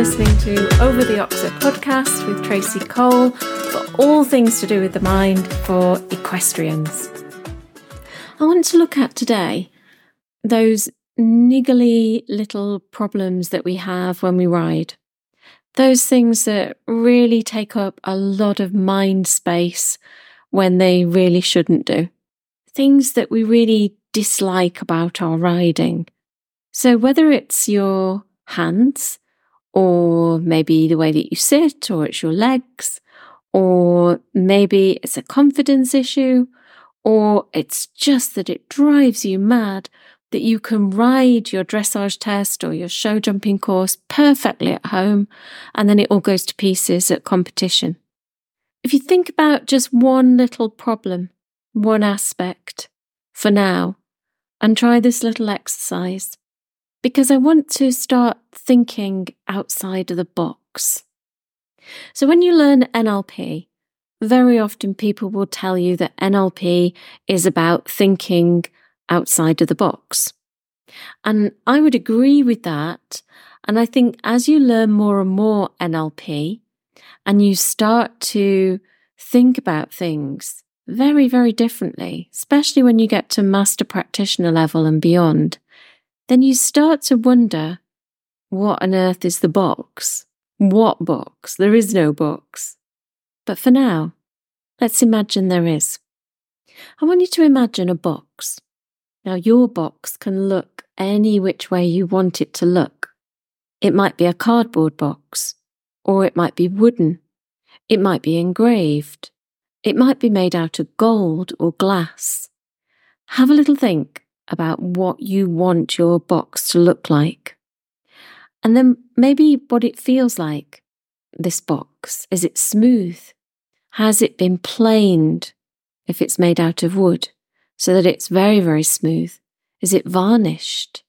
listening to Over the Oxer podcast with Tracey Cole for all things to do with the mind for equestrians. I want to look at today those niggly little problems that we have when we ride. Those things that really take up a lot of mind space when they really shouldn't do. Things that we really dislike about our riding. So, whether it's your hands, or maybe the way that you sit, or it's your legs, or maybe it's a confidence issue, or it's just that it drives you mad that you can ride your dressage test or your show jumping course perfectly at home and then it all goes to pieces at competition. If you think about just one little problem, one aspect for now, and try this little exercise, because I want to start thinking outside of the box. So, when you learn NLP, very often people will tell you that NLP is about thinking outside of the box. And I would agree with that. And I think as you learn more and more NLP and you start to think about things very, very differently, especially when you get to master practitioner level and beyond, then you start to wonder what on earth is the box? What box? There is no box. But for now, let's imagine there is. I want you to imagine a box. Now, your box can look any which way you want it to look. It might be a cardboard box, or it might be wooden. It might be engraved. It might be made out of gold or glass. Have a little think about what you want your box to look like. And then maybe what it feels like, this box. Is it smooth? Has it been planed if it's made out of wood so that it's very, very smooth? Is it varnished?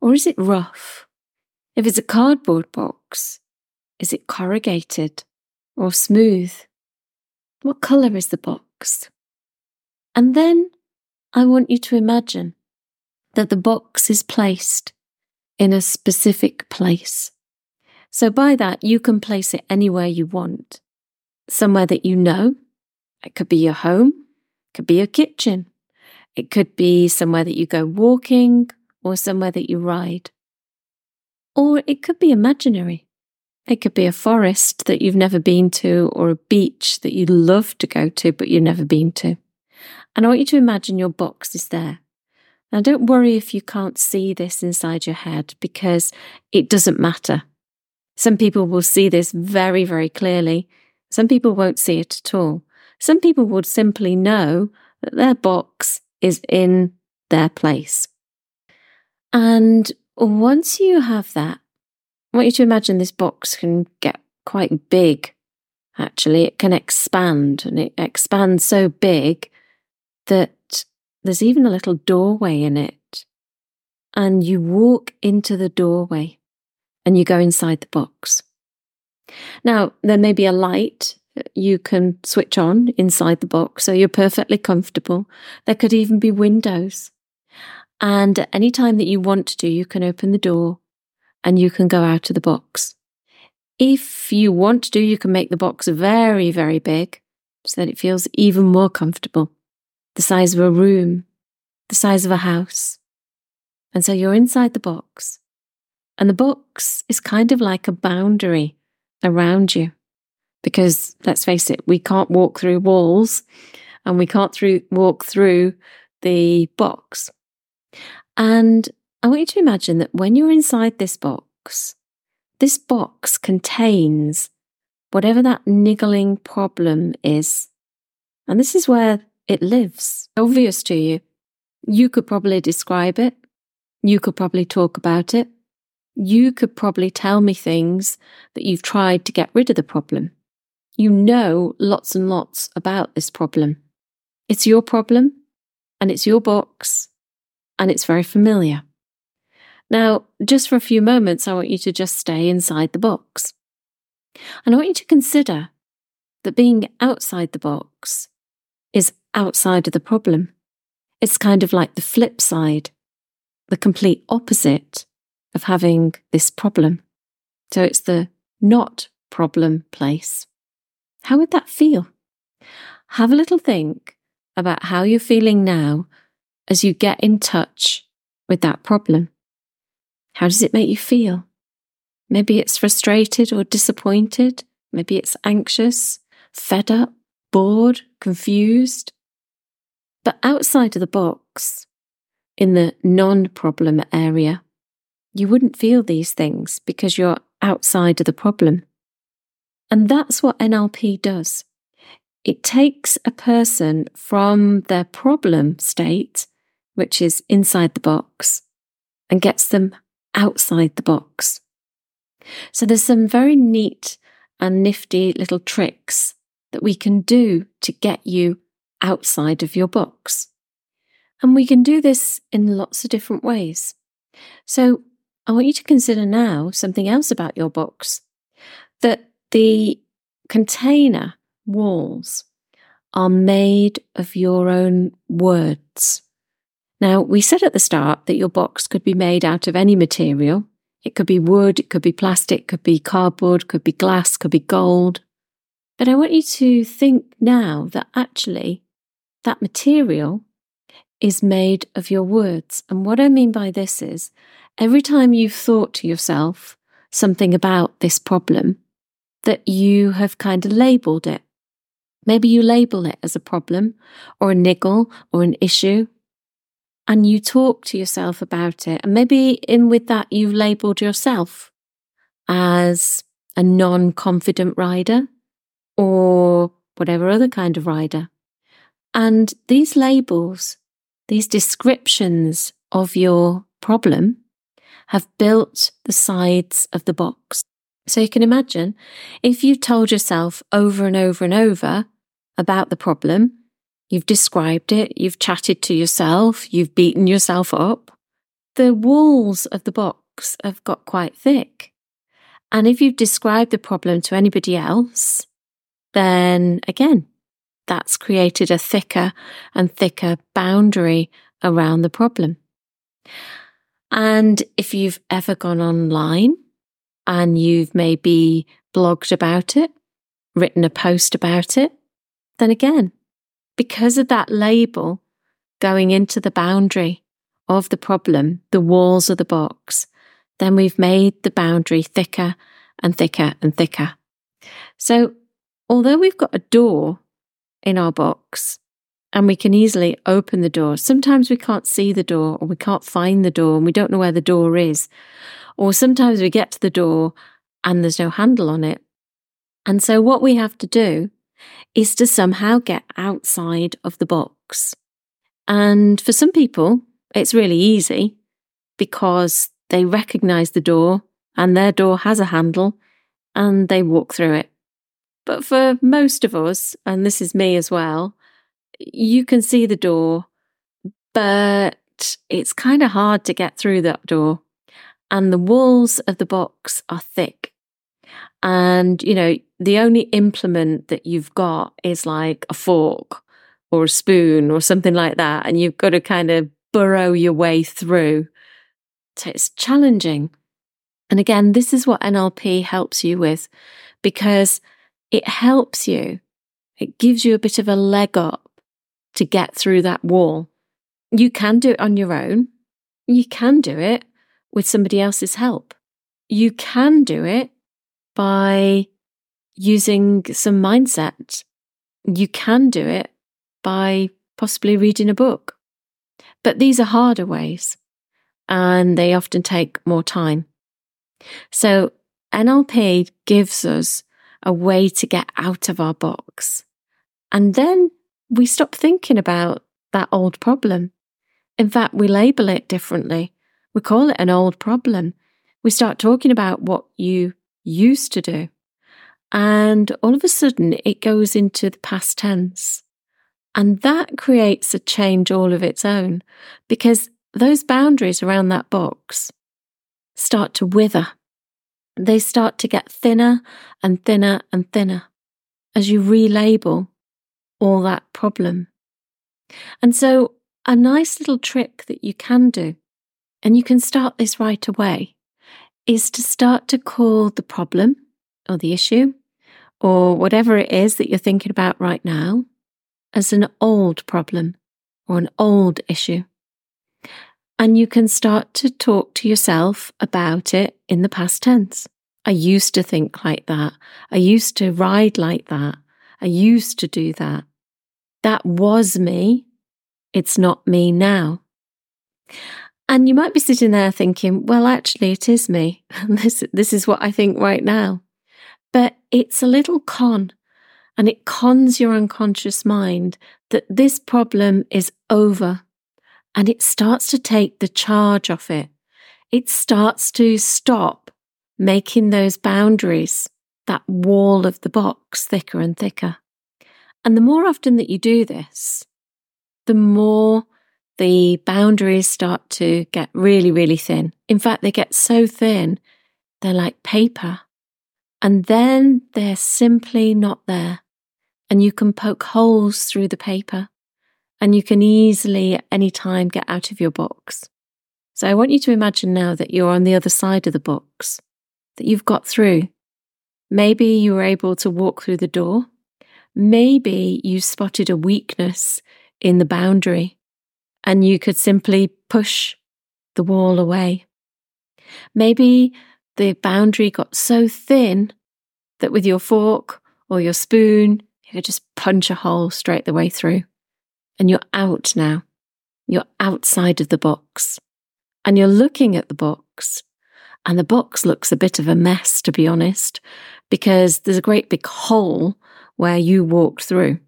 Or is it rough? If it's a cardboard box, is it corrugated or smooth? What colour is the box? And then I want you to imagine that the box is placed in a specific place. So by that, you can place it anywhere you want. Somewhere that you know. It could be your home, it could be your kitchen, it could be somewhere that you go walking or somewhere that you ride. Or it could be imaginary. It could be a forest that you've never been to or a beach that you'd love to go to but you've never been to. And I want you to imagine your box is there. Now, don't worry if you can't see this inside your head because it doesn't matter. Some people will see this very, very clearly. Some people won't see it at all. Some people would simply know that their box is in their place. And once you have that, I want you to imagine this box can get quite big. Actually, it can expand and it expands so big that there's even a little doorway in it. And you walk into the doorway and you go inside the box. Now, there may be a light you can switch on inside the box, so you're perfectly comfortable. There could even be windows. And at any time that you want to, do, you can open the door and you can go out of the box. If you want to, you can make the box very, very big so that it feels even more comfortable the size of a room, the size of a house. And so you're inside the box. And the box is kind of like a boundary around you. Because let's face it, we can't walk through walls and we can't through, walk through the box. And I want you to imagine that when you're inside this box, this box contains whatever that niggling problem is. And this is where it lives, obvious to you. You could probably describe it. You could probably talk about it. You could probably tell me things that you've tried to get rid of the problem. You know lots and lots about this problem. It's your problem and it's your box and it's very familiar. Now, just for a few moments, I want you to just stay inside the box. And I want you to consider that being outside the box is outside of the problem. It's kind of like the flip side, the complete opposite of having this problem. So it's the not problem place. How would that feel? Have a little think about how you're feeling now as you get in touch with that problem. How does it make you feel? Maybe it's frustrated or disappointed. Maybe it's anxious, fed up, bored, confused. But outside of the box, in the non problem area, you wouldn't feel these things because you're outside of the problem. And that's what NLP does. It takes a person from their problem state, which is inside the box, and gets them outside the box. So there's some very neat and nifty little tricks that we can do to get you outside of your box. And we can do this in lots of different ways. So I want you to consider now something else about your box that the container walls are made of your own words. Now, we said at the start that your box could be made out of any material. It could be wood, it could be plastic, it could be cardboard, could be glass, could be gold. But I want you to think now that actually that material is made of your words. And what I mean by this is every time you've thought to yourself something about this problem, that you have kind of labeled it. Maybe you label it as a problem or a niggle or an issue, and you talk to yourself about it. And maybe in with that, you've labeled yourself as a non confident rider or whatever other kind of rider. And these labels, these descriptions of your problem have built the sides of the box. So you can imagine if you've told yourself over and over and over about the problem, you've described it, you've chatted to yourself, you've beaten yourself up, the walls of the box have got quite thick. And if you've described the problem to anybody else, then again, that's created a thicker and thicker boundary around the problem. And if you've ever gone online and you've maybe blogged about it, written a post about it, then again, because of that label going into the boundary of the problem, the walls of the box, then we've made the boundary thicker and thicker and thicker. So although we've got a door in our box and we can easily open the door, sometimes we can't see the door or we can't find the door and we don't know where the door is. Or sometimes we get to the door and there's no handle on it. And so what we have to do is to somehow get outside of the box. And for some people, it's really easy because they recognize the door and their door has a handle and they walk through it. But for most of us, and this is me as well, you can see the door, but it's kind of hard to get through that door. And the walls of the box are thick. And, you know, the only implement that you've got is like a fork or a spoon or something like that. And you've got to kind of burrow your way through. So it's challenging. And again, this is what NLP helps you with because it helps you. It gives you a bit of a leg up to get through that wall. You can do it on your own. You can do it with somebody else's help. You can do it by using some mindset. You can do it by possibly reading a book. But these are harder ways and they often take more time. So NLP gives us a way to get out of our box. And then we stop thinking about that old problem. In fact, we label it differently. We call it an old problem. We start talking about what you used to do. And all of a sudden, it goes into the past tense. And that creates a change all of its own because those boundaries around that box start to wither they start to get thinner and thinner and thinner as you relabel all that problem. And so, a nice little trick that you can do, and you can start this right away, is to start to call the problem or the issue or whatever it is that you're thinking about right now as an old problem or an old issue. And you can start to talk to yourself about it in the past tense. I used to think like that. I used to ride like that. I used to do that. That was me. It's not me now. And you might be sitting there thinking, well, actually, it is me. this, this is what I think right now. But it's a little con, and it cons your unconscious mind that this problem is over, and it starts to take the charge off it. It starts to stop making those boundaries, that wall of the box, thicker and thicker. And the more often that you do this, the more the boundaries start to get really, really thin. In fact, they get so thin, they're like paper. And then they're simply not there. And you can poke holes through the paper and you can easily at any time get out of your box. So I want you to imagine now that you're on the other side of the box that you've got through. Maybe you were able to walk through the door. Maybe you spotted a weakness in the boundary and you could simply push the wall away. Maybe the boundary got so thin that with your fork or your spoon, you could just punch a hole straight the way through. And you're out now. You're outside of the box. And you're looking at the box and the box looks a bit of a mess, to be honest, because there's a great big hole where you walked through.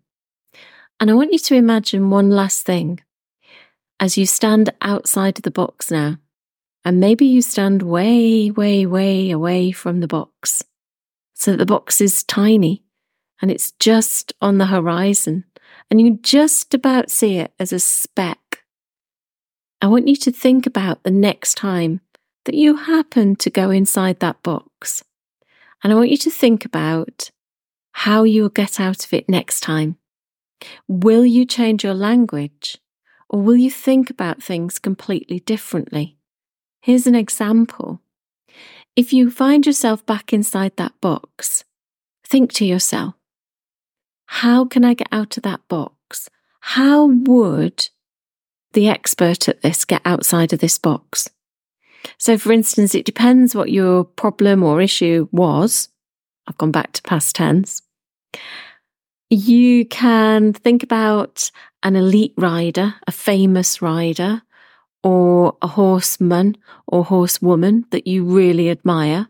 And I want you to imagine one last thing. As you stand outside of the box now, and maybe you stand way, way, way away from the box, so that the box is tiny and it's just on the horizon, and you just about see it as a speck. I want you to think about the next time that you happen to go inside that box. And I want you to think about how you'll get out of it next time. Will you change your language or will you think about things completely differently? Here's an example. If you find yourself back inside that box, think to yourself, how can I get out of that box? How would the expert at this get outside of this box? So, for instance, it depends what your problem or issue was. I've gone back to past tense. You can think about an elite rider, a famous rider, or a horseman or horsewoman that you really admire.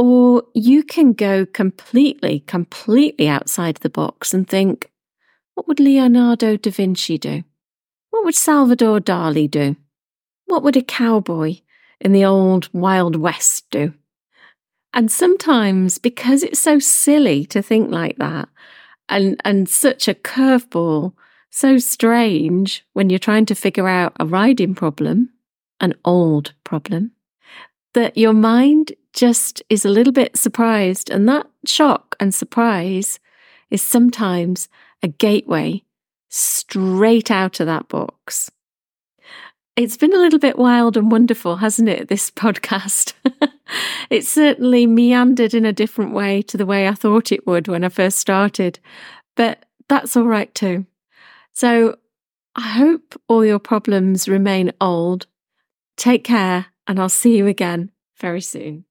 Or you can go completely, completely outside the box and think, what would Leonardo da Vinci do? What would Salvador Dali do? What would a cowboy in the old Wild West do. And sometimes, because it's so silly to think like that, and, and such a curveball, so strange when you're trying to figure out a riding problem, an old problem, that your mind just is a little bit surprised. And that shock and surprise is sometimes a gateway straight out of that box it's been a little bit wild and wonderful, hasn't it? This podcast. it certainly meandered in a different way to the way I thought it would when I first started, but that's all right too. So I hope all your problems remain old. Take care, and I'll see you again very soon.